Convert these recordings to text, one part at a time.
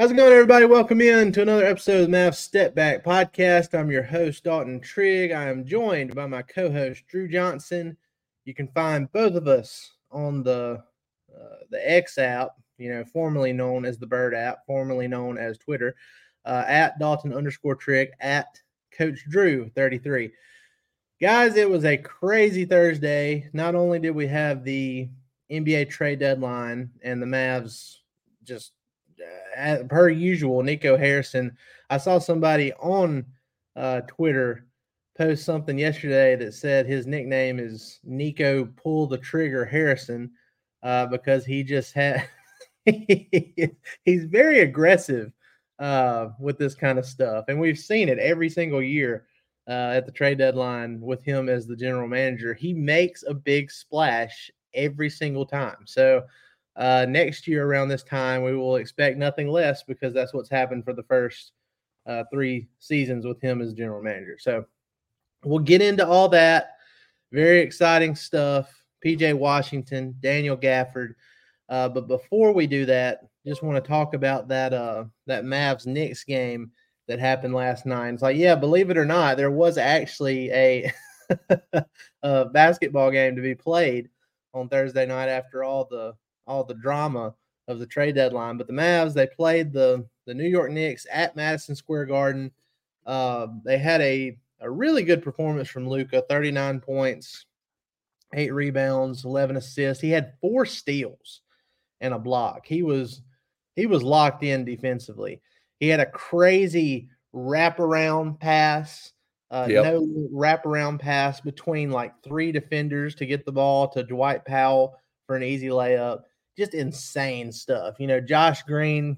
How's it going, everybody? Welcome in to another episode of the Mavs Step Back Podcast. I'm your host, Dalton Trigg. I am joined by my co-host, Drew Johnson. You can find both of us on the uh, the X app, you know, formerly known as the Bird app, formerly known as Twitter, uh, at Dalton underscore Trigg, at Coach Drew 33. Guys, it was a crazy Thursday. Not only did we have the NBA trade deadline and the Mavs just uh, per usual, Nico Harrison. I saw somebody on uh, Twitter post something yesterday that said his nickname is Nico Pull the Trigger Harrison uh, because he just had he's very aggressive uh, with this kind of stuff, and we've seen it every single year uh, at the trade deadline with him as the general manager. He makes a big splash every single time. So uh, next year around this time, we will expect nothing less because that's what's happened for the first uh, three seasons with him as general manager. So we'll get into all that. Very exciting stuff. PJ Washington, Daniel Gafford. Uh, but before we do that, just want to talk about that uh, that Mavs Knicks game that happened last night. It's like, yeah, believe it or not, there was actually a, a basketball game to be played on Thursday night after all the all the drama of the trade deadline. But the Mavs, they played the the New York Knicks at Madison Square Garden. Uh, they had a a really good performance from Luka, 39 points, eight rebounds, 11 assists. He had four steals and a block. He was he was locked in defensively. He had a crazy wraparound pass. Uh, yep. No wraparound pass between like three defenders to get the ball to Dwight Powell for an easy layup just insane stuff. You know, Josh Green,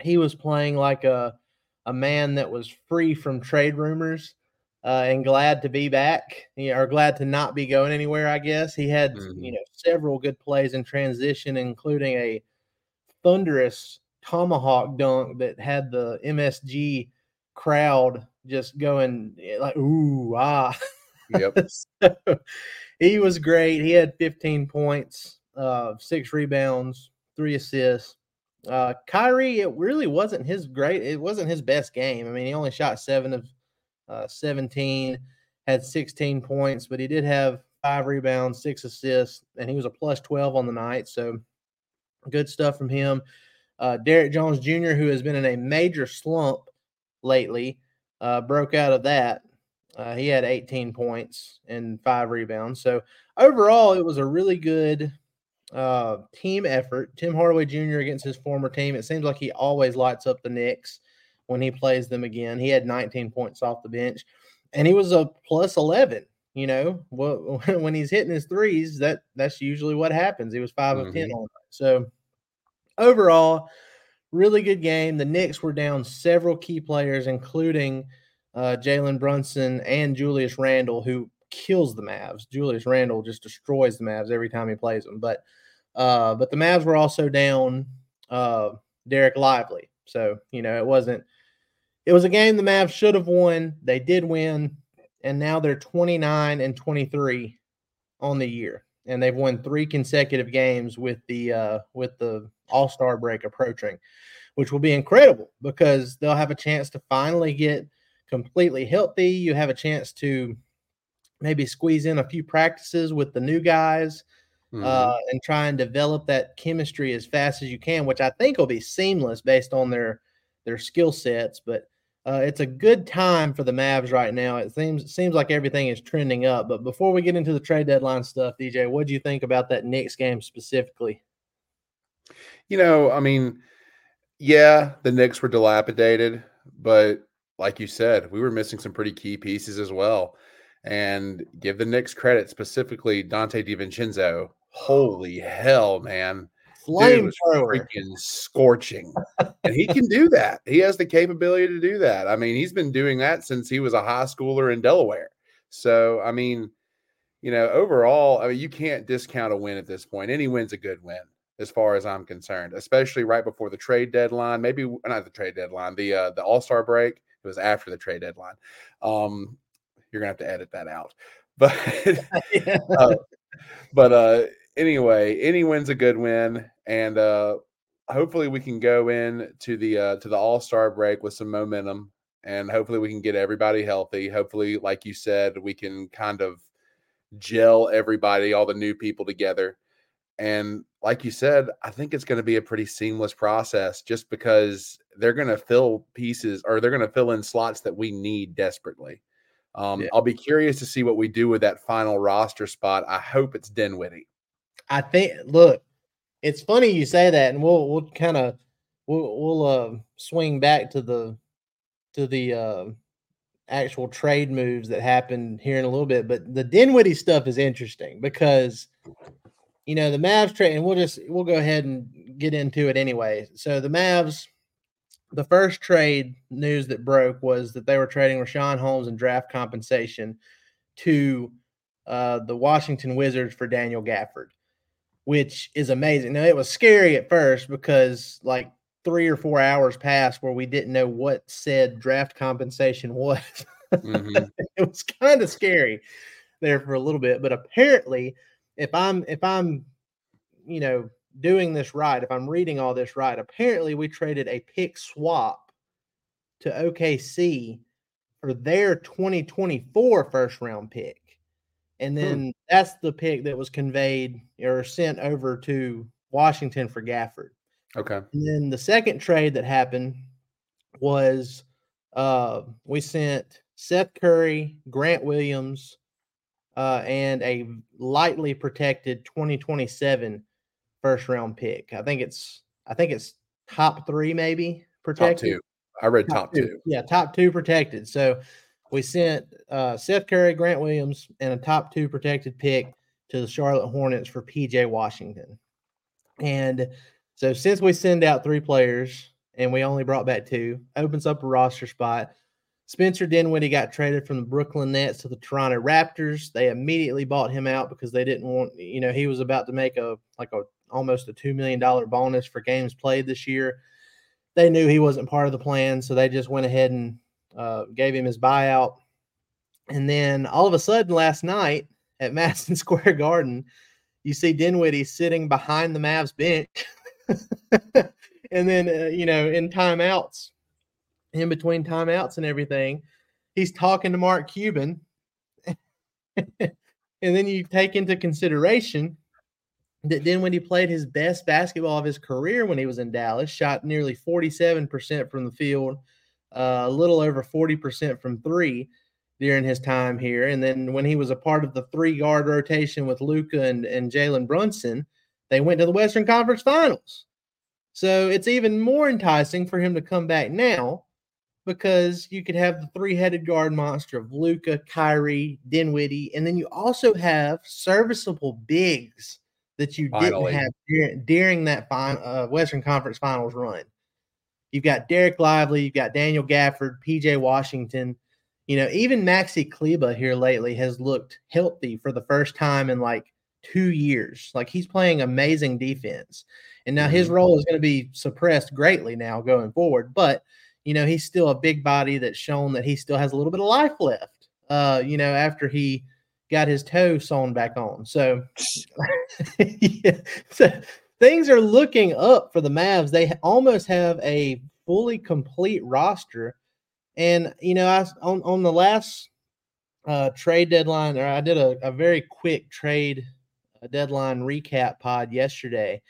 he was playing like a a man that was free from trade rumors uh, and glad to be back, you know, or glad to not be going anywhere. I guess he had mm-hmm. you know several good plays in transition, including a thunderous tomahawk dunk that had the MSG crowd just going eh, like ooh ah. Yep. so, he was great. He had 15 points uh, six rebounds, three assists. Uh, Kyrie, it really wasn't his great. It wasn't his best game. I mean, he only shot seven of uh, 17, had 16 points, but he did have five rebounds, six assists, and he was a plus 12 on the night. So good stuff from him. Uh, Derrick Jones Jr., who has been in a major slump lately, uh, broke out of that. Uh, he had 18 points and five rebounds. So overall, it was a really good uh, team effort. Tim Hardaway Jr. against his former team. It seems like he always lights up the Knicks when he plays them again. He had 19 points off the bench, and he was a plus 11. You know, well, when he's hitting his threes, that that's usually what happens. He was 5 mm-hmm. of ten on that. So overall, really good game. The Knicks were down several key players, including uh, Jalen Brunson and Julius Randle, who kills the Mavs. Julius Randle just destroys the Mavs every time he plays them. But uh, but the Mavs were also down uh, Dereck Lively. So, you know, it wasn't, it was a game the Mavs should have won. They did win. And now they're 29 and 23 on the year. And they've won three consecutive games with the uh, with the All Star break approaching, which will be incredible because they'll have a chance to finally get completely healthy. You have a chance to maybe squeeze in a few practices with the new guys mm-hmm. uh, and try and develop that chemistry as fast as you can, which I think will be seamless based on their their skill sets. But uh, it's a good time for the Mavs right now. It seems seems like everything is trending up. But before we get into the trade deadline stuff, DJ, what do you think about that Knicks game specifically? You know, I mean, yeah, the Knicks were dilapidated, but like you said, we were missing some pretty key pieces as well. And give the Knicks credit, specifically Donte DiVincenzo. Holy hell, man! Flame freaking scorching, and he can do that. He has the capability to do that. I mean, he's been doing that since he was a high schooler in Delaware. So, I mean, you know, overall, I mean, you can't discount a win at this point. Any win's a good win as far as I'm concerned, especially right before the trade deadline. Maybe not the trade deadline, the uh, the All Star break. It was after the trade deadline. Um, you're gonna have to edit that out, but uh, but uh, anyway, any win's a good win, and uh, hopefully we can go in to the uh, to the All Star break with some momentum, and hopefully we can get everybody healthy. Hopefully, like you said, we can kind of gel everybody, all the new people together and like you said, I think it's going to be a pretty seamless process just because they're going to fill pieces or they're going to fill in slots that we need desperately. Um, yeah. I'll be curious to see what we do with that final roster spot. I hope it's Dinwiddie. I think. Look, it's funny you say that, and we'll we'll kind of we'll we'll uh, swing back to the to the uh, actual trade moves that happened here in a little bit. But the Dinwiddie stuff is interesting because you know, the Mavs trade, and we'll just we'll go ahead and get into it anyway. So the Mavs, the first trade news that broke was that they were trading Richaun Holmes and draft compensation to uh, the Washington Wizards for Daniel Gafford, which is amazing. Now it was scary at first because like three or four hours passed where we didn't know what said draft compensation was. Mm-hmm. it was kind of scary there for a little bit, but apparently if I'm if I'm you know doing this right, if I'm reading all this right, apparently we traded a pick swap to OKC for their 2024 first round pick. And hmm. then hmm. that's the pick that was conveyed or sent over to Washington for Gafford. Okay. And then the second trade that happened was uh, we sent Seth Curry, Grant Williams, uh, and a lightly protected 2027 first round pick. I think it's I think it's top three maybe protected. Top two. I read top, top two. two. Yeah, top two protected. So we sent uh, Seth Curry, Grant Williams, and a top two protected pick to the Charlotte Hornets for PJ Washington. And so since we send out three players and we only brought back two, opens up a roster spot. Spencer Dinwiddie got traded from the Brooklyn Nets to the Toronto Raptors. They immediately bought him out because they didn't want, you know, he was about to make a like a almost a two million dollar bonus for games played this year. They knew he wasn't part of the plan, so they just went ahead and uh, gave him his buyout. And then all of a sudden, last night at Madison Square Garden, you see Dinwiddie sitting behind the Mavs bench, and then uh, you know in timeouts in between timeouts and everything, he's talking to Mark Cuban. and then you take into consideration that he played his best basketball of his career when he was in Dallas, shot nearly 47% from the field, uh, a little over 40% from three during his time here. And then when he was a part of the three guard rotation with Luka and, and Jalen Brunson, they went to the Western Conference Finals. So it's even more enticing for him to come back now because you could have the three-headed guard monster of Luka, Kyrie, Dinwiddie, and then you also have serviceable bigs that you Finally. didn't have during, during that fin- uh, Western Conference Finals run. You've got Dereck Lively, you've got Daniel Gafford, PJ Washington. You know, even Maxi Kleber here lately has looked healthy for the first time in like two years. Like he's playing amazing defense. And now his mm-hmm. role is going to be suppressed greatly now going forward. But – you know, he's still a big body that's shown that he still has a little bit of life left. Uh, you know, after he got his toe sewn back on. So, yeah, so things are looking up for the Mavs. They almost have a fully complete roster. And you know, I on on the last uh, trade deadline, or I did a, a very quick trade a deadline recap pod yesterday,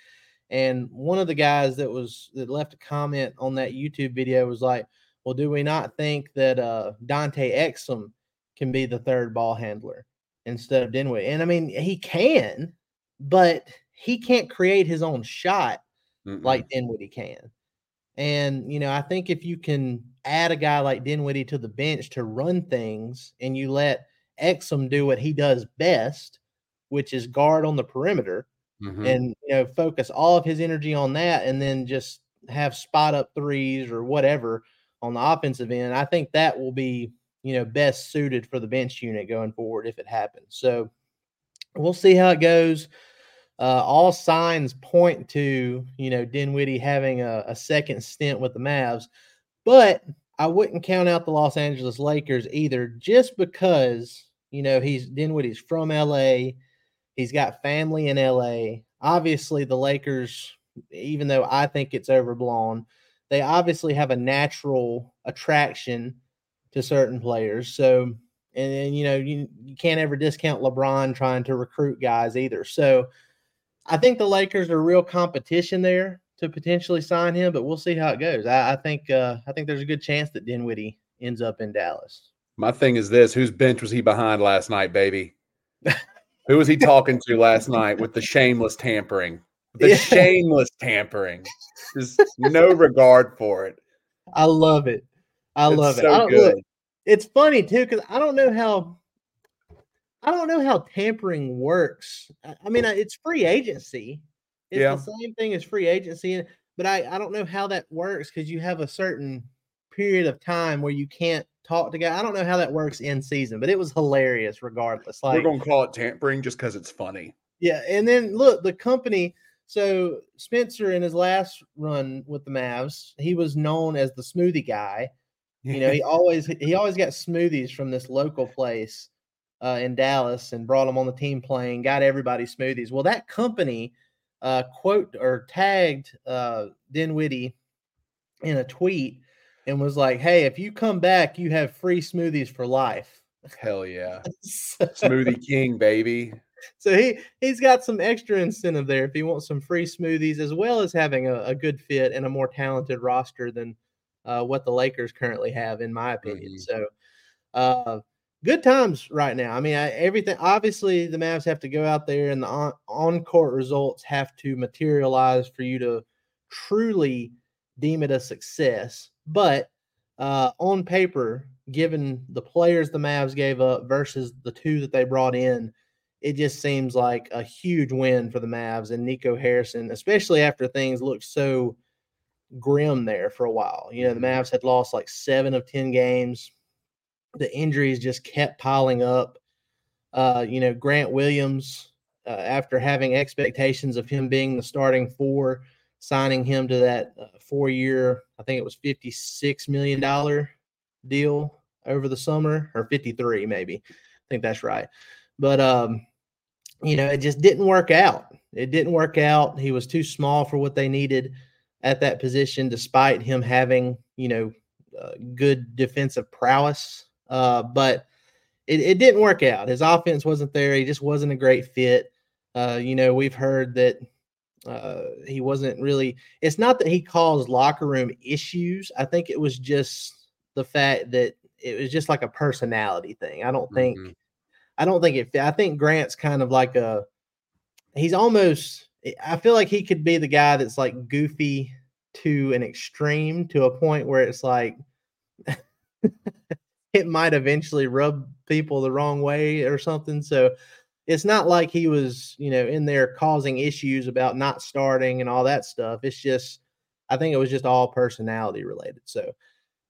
and one of the guys that was that left a comment on that YouTube video was like, "Well, do we not think that uh, Dante Exum can be the third ball handler instead of Dinwiddie?" And I mean, he can, but he can't create his own shot Mm-mm. like Dinwiddie can. And you know, I think if you can add a guy like Dinwiddie to the bench to run things, and you let Exum do what he does best, which is guard on the perimeter, Mhm. and you know, focus all of his energy on that, and then just have spot up threes or whatever on the offensive end. I think that will be you know best suited for the bench unit going forward if it happens. So we'll see how it goes. Uh, all signs point to you know Dinwiddie having a, a second stint with the Mavs, but I wouldn't count out the Los Angeles Lakers either, just because you know he's Dinwiddie's from LA, he's got family in LA. Obviously, the Lakers, even though I think it's overblown, they obviously have a natural attraction to certain players. So, and, you know you, you can't ever discount LeBron trying to recruit guys either. So. I think the Lakers are real competition there to potentially sign him, but we'll see how it goes. I, I think uh, I think there's a good chance that Dinwiddie ends up in Dallas. My thing is this: whose bench was he behind last night, baby? Who was he talking to last night with the shameless tampering? The Yeah. shameless tampering. Just no regard for it. I love it. I It's love it. so I don't, good. look, it's funny too because I don't know how I don't know how tampering works. I, I mean, it's free agency. It's Yeah. the same thing as free agency, but I I don't know how that works because you have a certain period of time where you can't talk to guys. I don't know how that works in season, but it was hilarious regardless. Like We're gonna call it tampering just because it's funny. Yeah, and then look, the company. So Spencer in his last run with the Mavs, he was known as the smoothie guy. You know, he always he always got smoothies from this local place uh, in Dallas and brought them on the team plane. Got everybody smoothies. Well, that company uh, quote or tagged uh, Dinwiddie in a tweet and was like, "Hey, if you come back, you have free smoothies for life." Hell yeah. So- Smoothie King, baby. so he he's got some extra incentive there if he wants some free smoothies as well as having a, a good fit and a more talented roster than uh, what the Lakers currently have, in my opinion. Mhm. So, uh, good times right now. I mean, I, everything. Obviously, the Mavs have to go out there, and the on, on court results have to materialize for you to truly deem it a success. But uh, on paper, given the players the Mavs gave up versus the two that they brought in, it just seems like a huge win for the Mavs and Nico Harrison, especially after things looked so grim there for a while. You know, the Mhm. Mavs had lost like seven of 10 games. The injuries just kept piling up. Uh, you know, Grant Williams, uh, after having expectations of him being the starting four, signing him to that uh, four year, I think it was $56 million deal over the summer or 53 maybe. I think that's right. But um, you know, it just didn't work out. It didn't work out. He was too small for what they needed at that position, despite him having, you know, uh, good defensive prowess. Uh, but it, it didn't work out. His offense wasn't there. He just wasn't a great fit. Uh, you know, we've heard that uh, he wasn't really. It's not that he caused locker room issues. I think it was just the fact that it was just like a personality thing. I don't think. Mhm. I don't think it. I think Grant's kind of like a. He's almost. I feel like he could be the guy that's like goofy to an extreme to a point where it's like it might eventually rub people the wrong way or something. So it's not like he was, you know, in there causing issues about not starting and all that stuff. It's just, I think it was just all personality related. So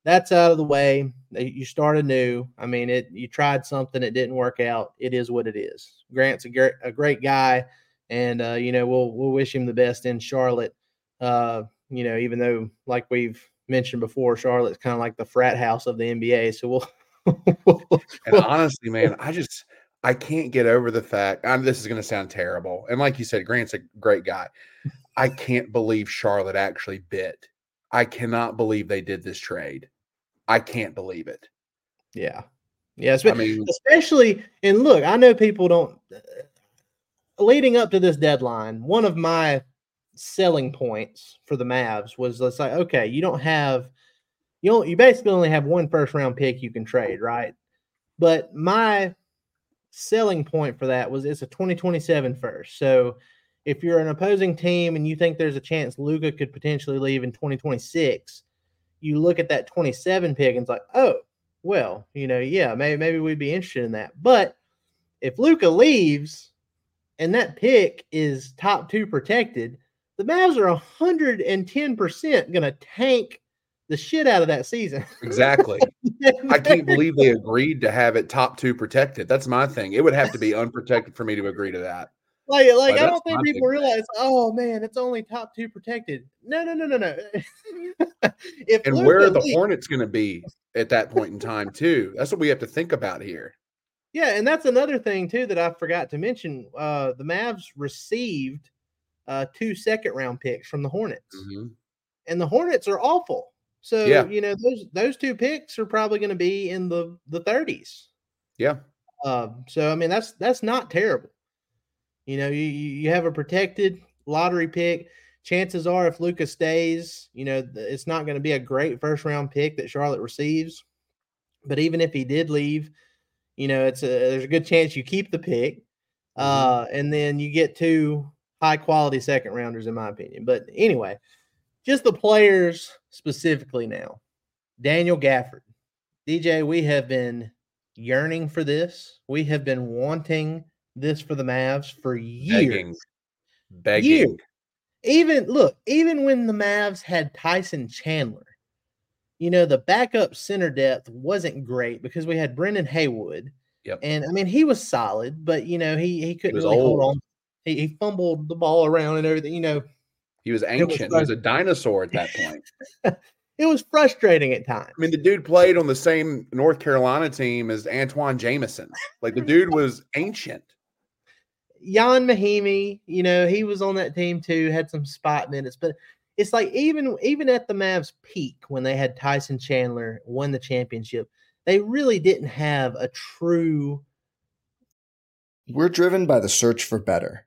that's out of the way. You start anew. I mean, it. You tried something, it didn't work out. It is what it is. Grant's a great, a great guy, and uh, you know we'll we'll wish him the best in Charlotte. Uh, you know, even though like we've mentioned before, Charlotte's kind of like the frat house of the NBA. So we'll. And honestly, man, I just I can't get over the fact. And this is going to sound terrible. And like you said, Grant's a great guy. I can't believe Charlotte actually bit. I cannot believe they did this trade. I can't believe it. yeah, yeah. I mean, especially and look, I know people don't. Uh, leading up to this deadline, one of my selling points for the Mavs was let's like, okay, you don't have you don't you basically only have one first round pick you can trade, right? But my selling point for that was it's a 2027 first. So if you're an opposing team and you think there's a chance Luka could potentially leave in 2026, you look at that 27 pick and it's like, oh, well, you know, yeah, maybe maybe we'd be interested in that. But if Luka leaves and that pick is top two protected, the Mavs are 110% going to tank the shit out of that season. Exactly. I can't believe they agreed to have it top two protected. That's my thing. It would have to be unprotected for me to agree to that. Like, like I don't think people thing. realize. Oh man, it's only top two protected. No, no, no, no, no. if and Luka where are the leaves, Hornets going to be at that point in time too? That's what we have to think about here. Yeah, and that's another thing too that I forgot to mention. Uh, the Mavs received uh, two second round picks from the Hornets, mm-hmm. and the Hornets are awful. So yeah. you know those those two picks are probably going to be in the the 30s. Yeah. Um, so I mean that's that's not terrible. You know, you you have a protected lottery pick. Chances are, if Lucas stays, you know, it's not going to be a great first round pick that Charlotte receives. But even if he did leave, you know, it's a there's a good chance you keep the pick, mm-hmm. uh, and then you get two high quality second rounders, in my opinion. But anyway, just the players specifically now. Daniel Gafford, DJ, we have been yearning for this. We have been wanting this for the Mavs for years. Begging. Begging. Years. Even look, even when the Mavs had Tyson Chandler, you know, the backup center depth wasn't great because we had Brendan Haywood. Yep. And I mean, he was solid, but you know, he he couldn't really old. hold on. He, he fumbled the ball around and everything. You know, he was ancient. Was he was a dinosaur at that point. it was frustrating at times. I mean, the dude played on the same North Carolina team as Antawn Jamison. Like the dude was ancient. Ian Mahinmi, you know, he was on that team too, had some spot minutes, but it's like even even at the Mavs peak when they had Tyson Chandler won the championship, they really didn't have a true We're driven by the search for better.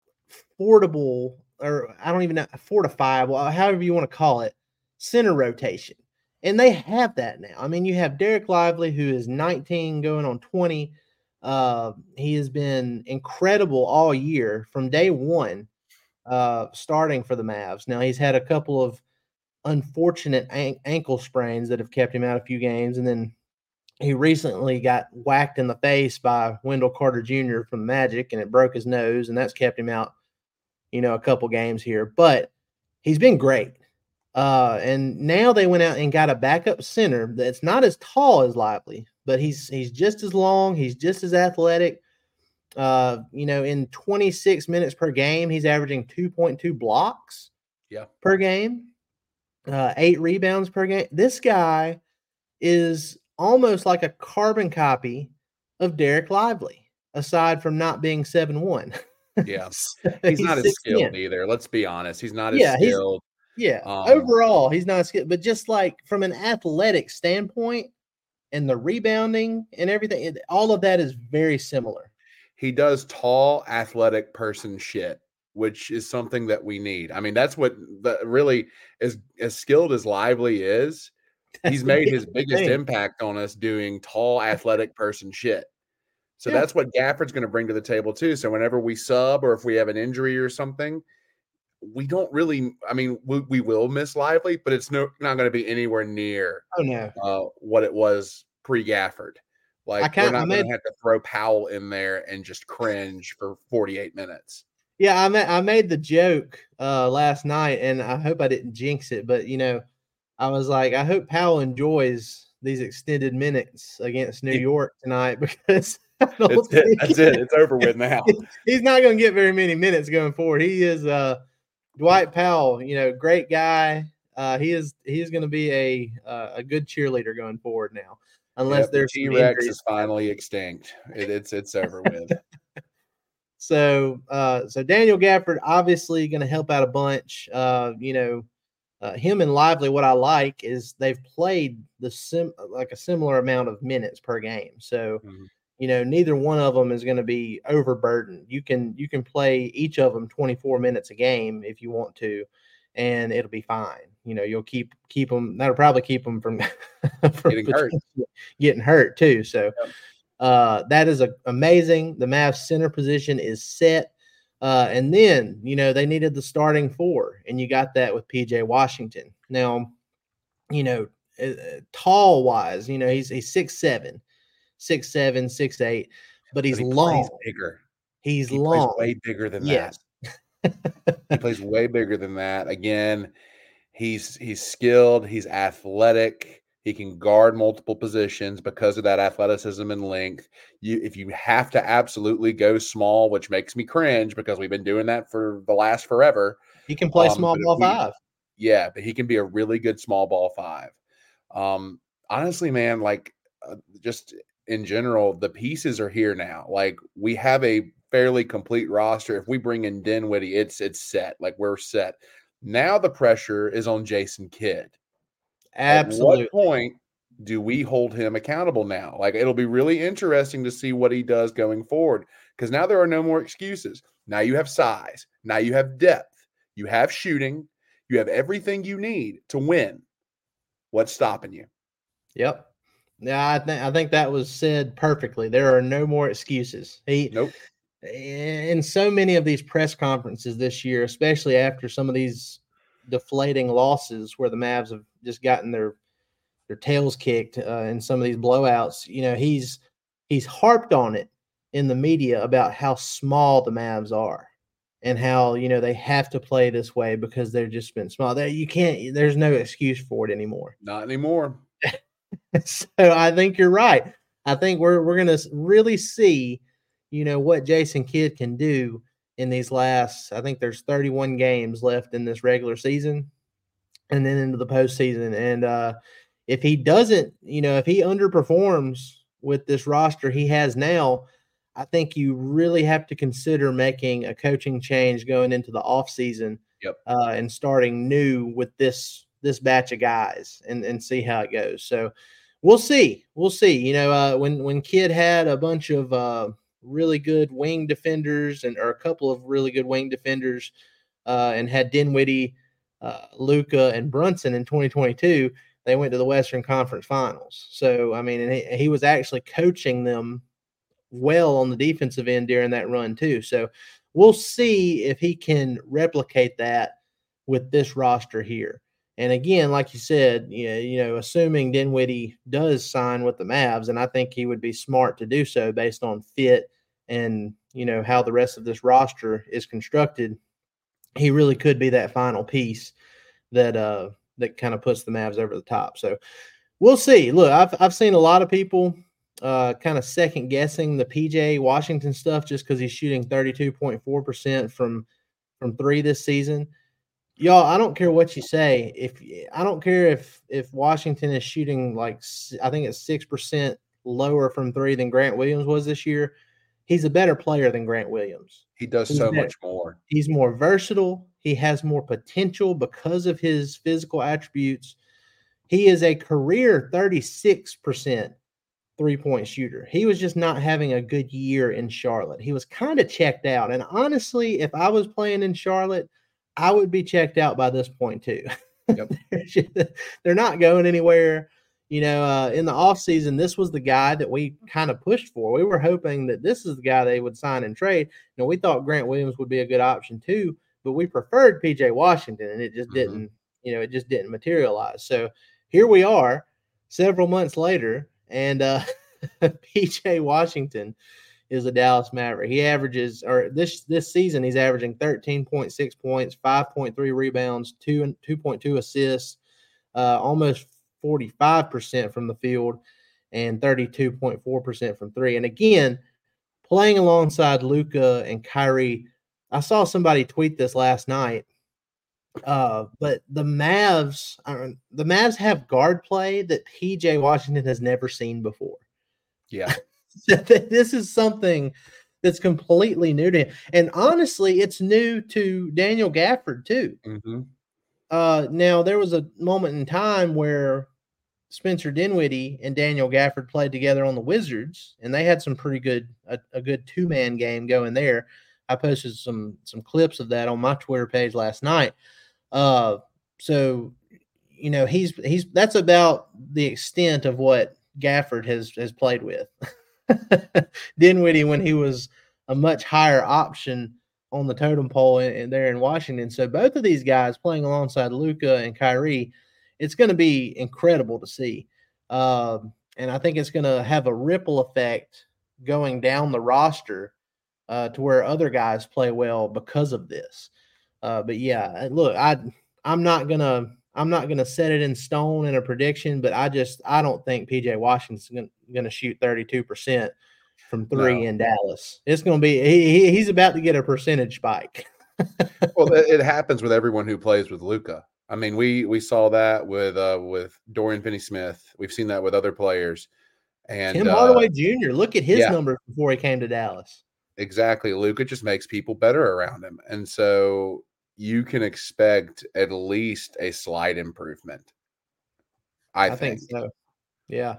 affordable, or I don't even know, five, well, however you want to call it, center rotation. And they have that now. I mean, you have Dereck Lively, who is 19 going on 20. Uh, he has been incredible all year from day one, uh, starting for the Mavs. Now, he's had a couple of unfortunate an- ankle sprains that have kept him out a few games. And then he recently got whacked in the face by Wendell Carter Jr. from Magic, and it broke his nose, and that's kept him out you know, a couple games here, but he's been great. Uh, and now they went out and got a backup center that's not as tall as Lively, but he's he's just as long, he's just as athletic. Uh, you know, in 26 minutes per game, he's averaging 2.2 blocks yeah. per game, uh, eight rebounds per game. This guy is almost like a carbon copy of Dereck Lively, aside from not being 7 1. Yeah. He's, he's not as skilled either. Let's be honest. He's not as yeah, skilled. Yeah. Um, Overall, he's not skilled, but just like from an athletic standpoint and the rebounding and everything, it, all of that is very similar. He does tall, athletic person shit, which is something that we need. I mean, that's what the really as as skilled as Lively is. That's he's made his biggest thing. impact on us doing tall, athletic person shit. So yeah. that's what Gafford's going to bring to the table too. So whenever we sub or if we have an injury or something, we don't really. I mean, we, we will miss Lively, but it's no not going to be anywhere near Oh no. uh, what it was pre Gafford. Like we're can't- I not going to have to throw Powell in there and just cringe for 48 minutes. Yeah, I made I made the joke uh last night, and I hope I didn't jinx it, but you know, I was like, I hope Powell enjoys these extended minutes against New York tonight because I That's it. That's it. It's over with now. he's not going to get very many minutes going forward. He is uh Dwight Powell, you know, great guy. Uh, he is he is going to be a uh, a good cheerleader going forward now, unless Yep, there's some T-Rex is finally extinct. It, it's it's over with. So, uh, so Daniel Gafford obviously going to help out a bunch. Uh, you know, uh, him and Lively. What I like is they've played the sim like a similar amount of minutes per game. So, Mhm. You know, neither one of them is going to be overburdened. You can you can play each of them 24 minutes a game if you want to, and it'll be fine. You know, you'll keep keep them. That'll probably keep them from, from Getting hurt. getting hurt too. So. Uh, that is a, amazing. The Mavs center position is set. Uh, and then, you know, they needed the starting four, and you got that with PJ Washington. Now, you know, uh, tall wise, you know, he's he's six seven, six seven, six eight, but he's But he long. bigger. He's He long. way bigger than Yes. that. He plays way bigger than that. Again, he's he's skilled. He's athletic. He can guard multiple positions because of that athleticism and length. You, if you have to absolutely go small, which makes me cringe because we've been doing that for the last forever. He can play Um, small ball we- five. Yeah, but he can be a really good small ball five. Um, honestly, man, like uh, just in general, the pieces are here now. Like we have a fairly complete roster. If we bring in Dinwiddie, it's it's set. Like we're set. Now the pressure is on Jason Kidd. Absolutely. At what point do we hold him accountable now? Like it'll be really interesting to see what he does going forward because now there are no more excuses. Now you have size. Now you have depth. You have shooting. You have everything you need to win. What's stopping you? Yep. Yeah, I think I think that was said perfectly. There are no more excuses. He Nope. in so many of these press conferences this year, especially after some of these deflating losses where the Mavs have just gotten their their tails kicked uh, in some of these blowouts, you know, he's he's harped on it in the media about how small the Mavs are and how you know they have to play this way because they've just been small. That you can't. There's no excuse for it anymore. Not anymore. so I think you're right. I think we're we're gonna really see, you know, what Jason Kidd can do in these last. I think there's 31 games left in this regular season, and then into the postseason. And uh, if he doesn't, you know, if he underperforms with this roster he has now, I think you really have to consider making a coaching change going into the offseason Yep. uh, and starting new with this this batch of guys and and see how it goes. So we'll see. We'll see. You know, uh, when when Kidd had a bunch of uh, really good wing defenders and or a couple of really good wing defenders, uh, and had Dinwiddie, uh, Luka, and Brunson in 2022, they went to the Western Conference Finals. So I mean, and he, he was actually coaching them well on the defensive end during that run too. So we'll see if he can replicate that with this roster here. And again, like you said, you know, assuming Dinwiddie does sign with the Mavs, and I think he would be smart to do so based on fit and you know how the rest of this roster is constructed, he really could be that final piece that uh that kind of puts the Mavs over the top. So we'll see. Look, I've I've seen a lot of people uh kind of second guessing the PJ Washington stuff just because he's shooting 32.4% from from three this season y'all i don't care what you say. If i don't care if if washington is shooting like i think it's six percent lower from three than grant williams was this year he's a better player than grant williams. He does He's so better. much more. he's more versatile. He has more potential because of his physical attributes. He is a career 36% three point shooter. He was just not having a good year in charlotte. He was kind of checked out. And honestly if i was playing in charlotte I would be checked out by this point too. Yep. They're not going anywhere. You know, uh, in the offseason, this was the guy that we kind of pushed for. We were hoping that this is the guy they would sign and trade. You know, we thought Grant Williams would be a good option too, but we preferred PJ Washington, and it just Mhm. didn't, you know, it just didn't materialize. So here we are, several months later, and uh, PJ Washington is a Dallas Maverick. He averages, or this this season, he's averaging thirteen point six points, five point three rebounds, two and two point two assists, uh, almost forty five percent from the field, and thirty two point four percent from three. And again, playing alongside Luka and Kyrie. I saw somebody tweet this last night. Uh, but the Mavs, uh, the Mavs have guard play that PJ Washington has never seen before. Yeah. this is something that's completely new to him. And honestly, it's new to Daniel Gafford too. hmm Uh, now there was a moment in time where Spencer Dinwiddie and Daniel Gafford played together on the Wizards, and they had some pretty good a, a good two man game going there. I posted some some clips of that on my Twitter page last night. Uh, so you know he's he's that's about the extent of what Gafford has has played with. Dinwiddie when he was a much higher option on the totem pole in, in there in Washington. So both of these guys playing alongside Luka and Kyrie, it's going to be incredible to see. Um, and I think it's going to have a ripple effect going down the roster uh, to where other guys play well because of this. Uh, but yeah, look, I I'm not gonna I'm not gonna set it in stone in a prediction, but I just I don't think PJ Washington's gonna, gonna shoot 32 percent from three No. in Dallas. It's gonna be he, he- he's about to get a percentage spike. well, it, happens with everyone who plays with Luka. I mean, we we saw that with uh with Dorian Finney-Smith. We've seen that with other players, and Tim uh, Hardaway Jr. Look at his yeah. numbers before he came to Dallas. exactly, Luka just makes people better around him, and so you can expect at least a slight improvement. I, I think. think so. Yeah.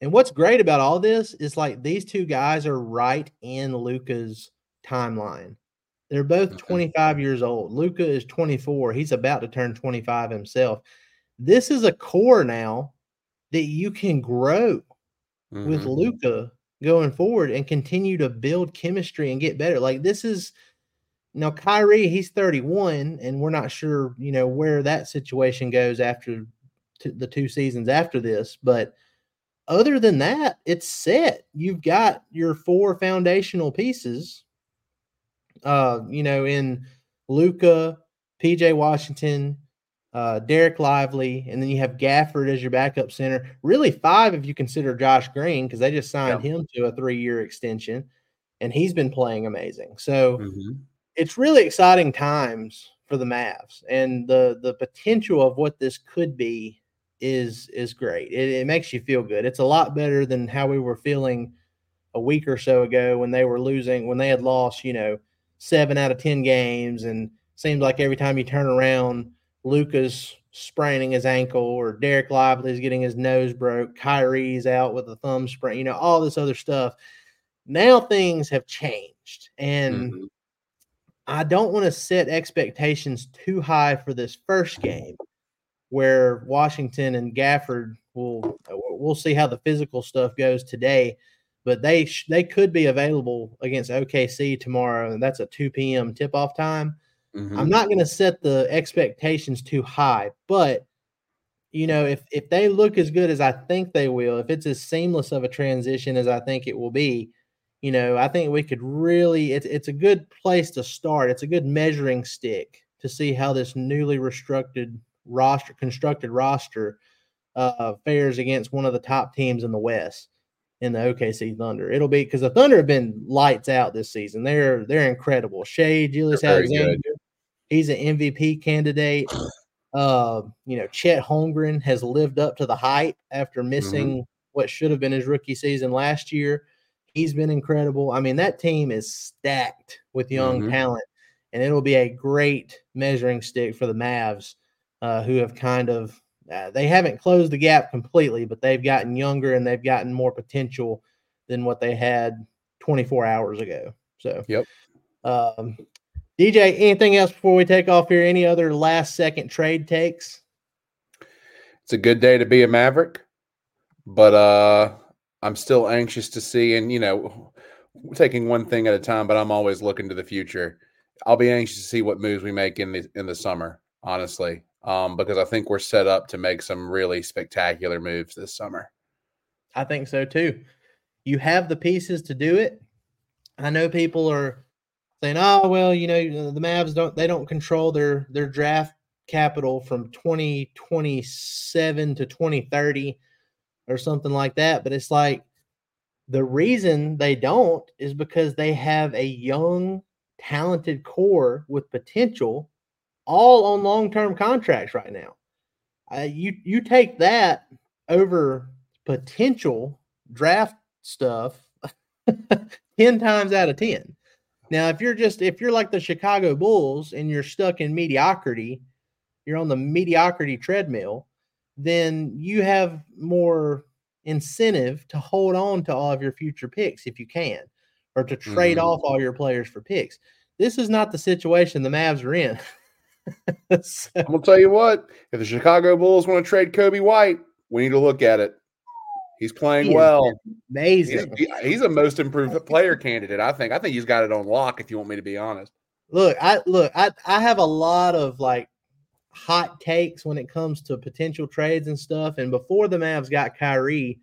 And what's great about all this is like these two guys are right in Luka's timeline. They're both Mhm. 25 years old. Luka is 24. He's about to turn 25 himself. This is a core now that you can grow with Mhm. Luka going forward and continue to build chemistry and get better. Like this is now Kyrie, he's 31, and we're not sure, you know, where that situation goes after t- the two seasons after this. But other than that, it's set. You've got your four foundational pieces. Uh, you know, in Luka, PJ Washington, uh, Dereck Lively, and then you have Gafford as your backup center. Really, five if you consider Josh Green because they just signed him to a three-year extension, and he's been playing amazing. So Mhm. It's really exciting times for the Mavs, and the the potential of what this could be is is great. It, it makes you feel good. It's a lot better than how we were feeling a week or so ago when they were losing, when they had lost, you know, seven out of ten games, and seems like every time you turn around, Luka's spraining his ankle, or Dereck Lively's getting his nose broke, Kyrie's out with a thumb sprain, you know, all this other stuff. Now things have changed, and Mhm. I don't want to set expectations too high for this first game where Washington and Gafford will we'll see how the physical stuff goes today but they sh- they could be available against OKC tomorrow and that's a 2 p.m. tip off time. Mhm. I'm not going to set the expectations too high but you know if if they look as good as I think they will if it's as seamless of a transition as I think it will be you know, I think we could really it's it's a good place to start. It's a good measuring stick to see how this newly restructured roster constructed roster uh fares against one of the top teams in the West in the OKC Thunder. It'll be because the Thunder have been lights out this season. They're they're incredible. Shai Gilgeous good. Alexander, he's an MVP candidate. Uh, you know, Chet Holmgren has lived up to the hype after missing what should have been his rookie season last year. He's been incredible. I mean, that team is stacked with young Mhm. talent, and it'll be a great measuring stick for the Mavs, uh, who have kind of uh, they haven't closed the gap completely, but they've gotten younger and they've gotten more potential than what they had 24 hours ago. So, Yep. Um, DJ, anything else before we take off here? Any other last second trade takes? It's a good day to be a Maverick, but uh I'm still anxious to see and you know taking one thing at a time, but I'm always looking to the future. I'll be anxious to see what moves we make in the in the summer, honestly, um, because I think we're set up to make some really spectacular moves this summer. I think so too. You have the pieces to do it. I know people are saying, "Oh, well, you know, the Mavs don't they don't control their their draft capital from 2027 to 2030 or something like that." But it's like the reason they don't is because they have a young, talented core with potential all on long-term contracts right now. Uh, you you take that over potential draft stuff 10 times out of 10. Now, if you're just if you're like the Chicago Bulls and you're stuck in mediocrity, you're on the mediocrity treadmill, then you have more incentive to hold on to all of your future picks if you can, or to trade mm-hmm. off all your players for picks. This is not the situation the Mavs are in. so, I'm gonna tell you what: if the Chicago Bulls want to trade Coby White, we need to look at it. He's playing he well. Amazing. He's, he's, a most improved player candidate. I think. I think he's got it on lock. If you want me to be honest. Look, I look. I I have a lot of like hot takes when it comes to potential trades and stuff. And before the Mavs got Kyrie,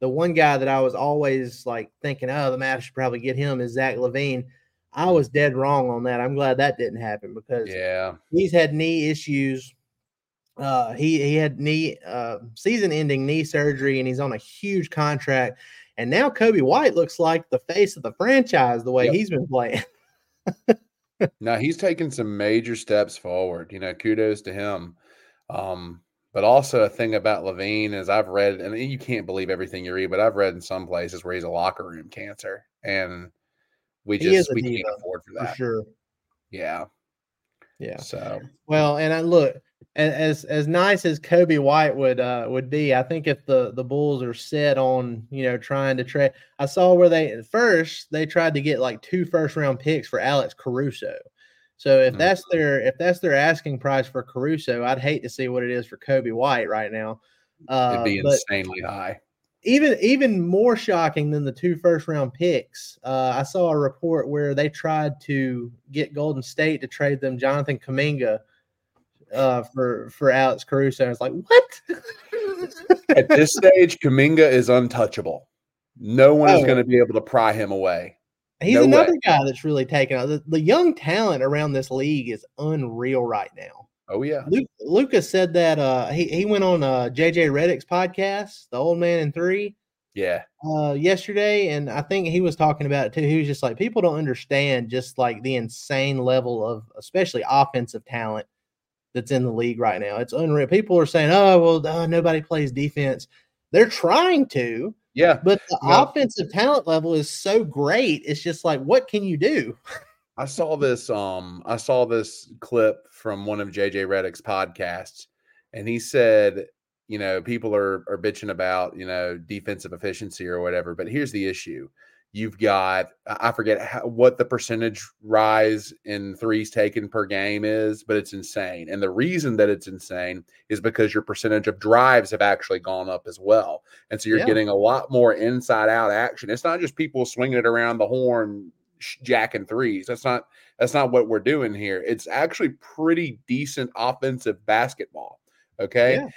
the one guy that I was always like thinking, oh, the Mavs should probably get him is Zach LaVine. I was dead wrong on that. I'm glad that didn't happen because yeah, he's had knee issues uh, he he had knee uh, season-ending knee surgery, and he's on a huge contract. And now Coby White looks like the face of the franchise the way yep. he's been playing. now he's taken some major steps forward. You know, kudos to him. Um, but also a thing about LaVine is I've read, and you can't believe everything you read, but I've read in some places where he's a locker room cancer, and we just we can't afford for that. For sure. Yeah. Yeah. So well, and I look as as nice as Coby White would uh, would be, I think if the the Bulls are set on you know trying to trade, I saw where they at first they tried to get like two first round picks for Alex Caruso. So if mm-hmm. that's their if that's their asking price for Caruso, I'd hate to see what it is for Coby White right now. Uh, It'd be insanely high. Even even more shocking than the two first round picks. Uh, I saw a report where they tried to get Golden State to trade them Jonathan Kuminga uh, for for Alex Caruso. I was like, what? At this stage, Kuminga is untouchable. No one oh. is going to be able to pry him away. He's no another way. guy that's really taken out. The, the, young talent around this league is unreal right now. Oh yeah, Luke, Lucas said that uh, he he went on uh, JJ Redick's podcast, The Old Man in Three. Yeah. Uh, yesterday, and I think he was talking about it too. He was just like, people don't understand just like the insane level of, especially offensive talent that's in the league right now. It's unreal. People are saying, "Oh, well, uh, nobody plays defense." They're trying to, yeah, but the yeah. offensive talent level is so great. It's just like, what can you do? I saw this. Um, I saw this clip from one of JJ Redick's podcasts, and he said, you know, people are are bitching about you know defensive efficiency or whatever, but here's the issue: You've got I forget how, what the percentage rise in threes taken per game is, but it's insane. And the reason that it's insane is because your percentage of drives have actually gone up as well. And so you're yeah. getting a lot more inside out action. It's not just people swinging it around the horn jacking threes. That's not that's not what we're doing here. It's actually pretty decent offensive basketball. Okay. Yeah.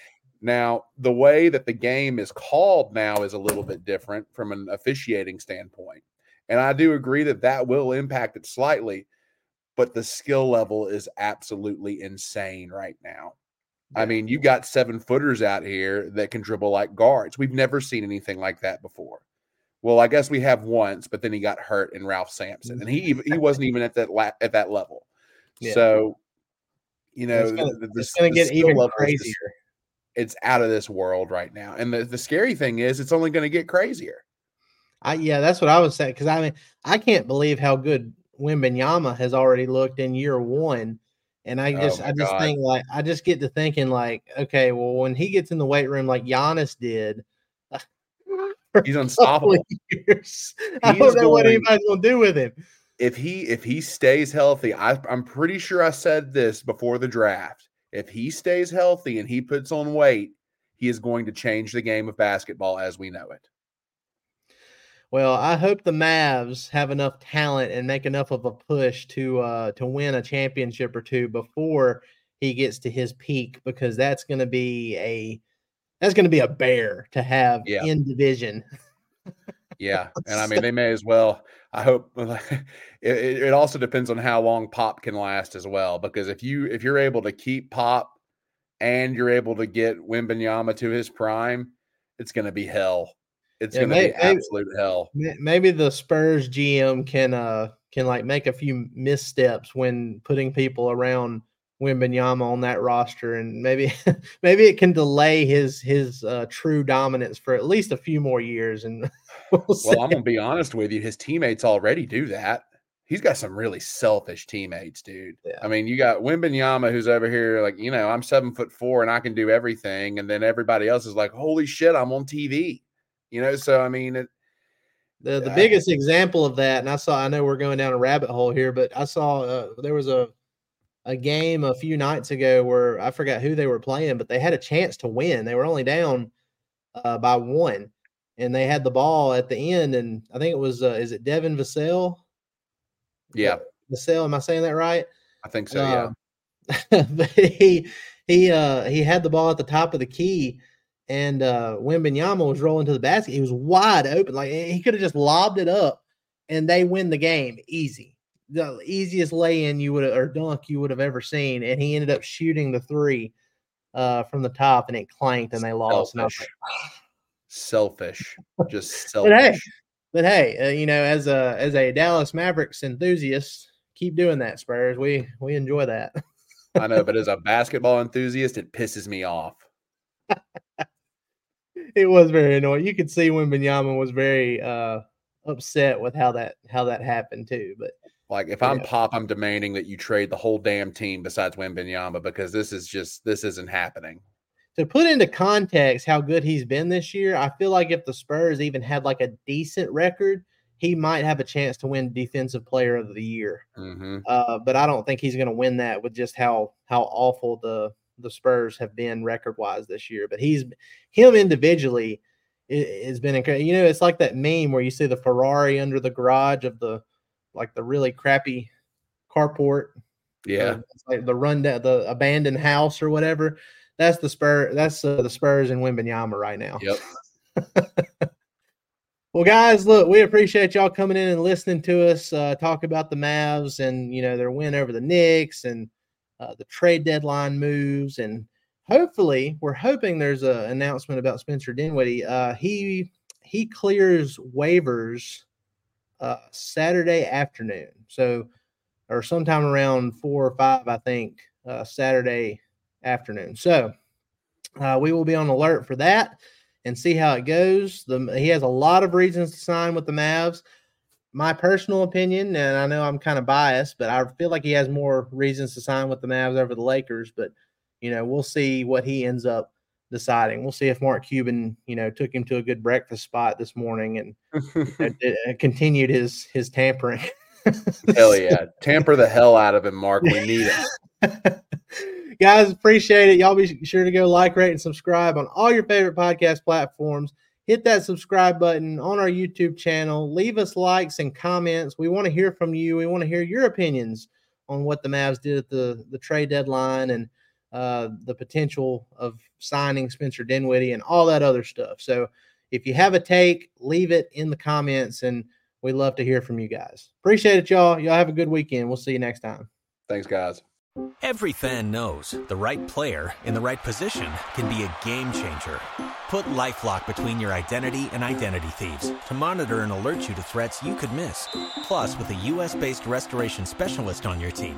Now, the way that the game is called now is a little bit different from an officiating standpoint. And I do agree that that will impact it slightly, but the skill level is absolutely insane right now. I mean, you got seven footers out here that can dribble like guards. We've never seen anything like that before. Well, I guess we have once, but then he got hurt in Ralph Sampson, and he he wasn't even at that la- at that level. Yeah. So, you know, it's going to get even crazier it's out of this world right now. And the, the scary thing is it's only going to get crazier. I yeah, that's what I was saying. Cause I mean, I can't believe how good Wembanyama has already looked in year one. And I just oh I just God. think like I just get to thinking like, okay, well, when he gets in the weight room like Giannis did, he's unstoppable. Years, I don't know going, what anybody's gonna do with him. If he if he stays healthy, I, I'm pretty sure I said this before the draft if he stays healthy and he puts on weight, he is going to change the game of basketball as we know it. Well, I hope the Mavs have enough talent and make enough of a push to uh, to win a championship or two before he gets to his peak, because that's going to be a that's going to be a bear to have Yeah. in division. Yeah, and I mean they may as well. I hope it, it also depends on how long Pop can last as well. Because if you if you're able to keep Pop and you're able to get Wembanyama to his prime, it's going to be hell. It's Yeah, going to be absolute hell. Maybe the Spurs GM can uh can like make a few missteps when putting people around Wembanyama on that roster, and maybe maybe it can delay his his uh, true dominance for at least a few more years. And we'll. Well, I'm to be honest with you. His teammates already do that. He's got some really selfish teammates, dude. Yeah. I mean, you got Wembanyama who's over here like, you know, I'm seven foot four and I can do everything, and then everybody else is like, holy shit, I'm on TV. You know, so I mean, it, the the biggest example of that, and I saw I know we're going down a rabbit hole here, but I saw uh, there was a a game a few nights ago where I forgot who they were playing, but they had a chance to win. They were only down uh, by one, and they had the ball at the end, and I think it was uh, is it Devin Vassell? yeah, Vassell, am I saying that right? I think so. Yeah. Um, but he he uh he had the ball at the top of the key and uh Wembanyama was rolling to the basket. He was wide open. Like he could have just lobbed it up and they win the game easy. The easiest lay-in you would have or dunk you would have ever seen. And he ended up shooting the three uh from the top and it clanked and they lost. Selfish. Selfish. Just But hey, selfish. but hey, uh, you know, as a as a Dallas Mavericks enthusiast, keep doing that, Spurs. We we enjoy that. I know, but as a basketball enthusiast, it pisses me off. it was very annoying. You could see Wembanyama was very uh upset with how that how that happened too. But Like if I'm Yeah. Pop, I'm demanding that you trade the whole damn team besides Wembanyama because this is just this isn't happening. to put into context how good he's been this year, I feel like if the Spurs even had like a decent record, he might have a chance to win Defensive Player of the Year. hmm Uh, but I don't think he's going to win that with just how how awful the the Spurs have been record wise this year. But he's him individually has been incredible. You know, it's like that meme where you see the Ferrari under the garage of the like the really crappy carport. Yeah. like the rundown, the abandoned house or whatever. That's the Spur. That's uh, the Spurs in Wembanyama right now. Yep. Well, guys, look, we appreciate y'all coming in and listening to us uh, talk about the Mavs and you know their win over the Knicks and uh, the trade deadline moves, and hopefully, we're hoping there's an announcement about Spencer Dinwiddie. Uh, he he clears waivers uh, Saturday afternoon, so or sometime around four or five, I think, uh, Saturday afternoon. So uh, we will be on alert for that and see how it goes. The, he has a lot of reasons to sign with the Mavs. My personal opinion, and I know I'm kind of biased, but I feel like he has more reasons to sign with the Mavs over the Lakers. But you know, we'll see what he ends up deciding. We'll see if Mark Cuban, you know, took him to a good breakfast spot this morning and d- uh, continued his his tampering. hell yeah. Tamper the hell out of him, Mark. We need it. Guys, appreciate it. Y'all be sure to go like, rate, and subscribe on all your favorite podcast platforms. Hit that subscribe button on our YouTube channel. Leave us likes and comments. We want to hear from you. We want to hear your opinions on what the Mavs did at the, the trade deadline and uh, the potential of signing Spencer Dinwiddie and all that other stuff. So if you have a take, leave it in the comments and we love to hear from you guys. Appreciate it, y'all. Y'all have a good weekend. We'll see you next time. Thanks, guys. Every fan knows the right player in the right position can be a game changer. Put LifeLock between your identity and identity thieves to monitor and alert you to threats you could miss. Plus, with a U.S.-based restoration specialist on your team,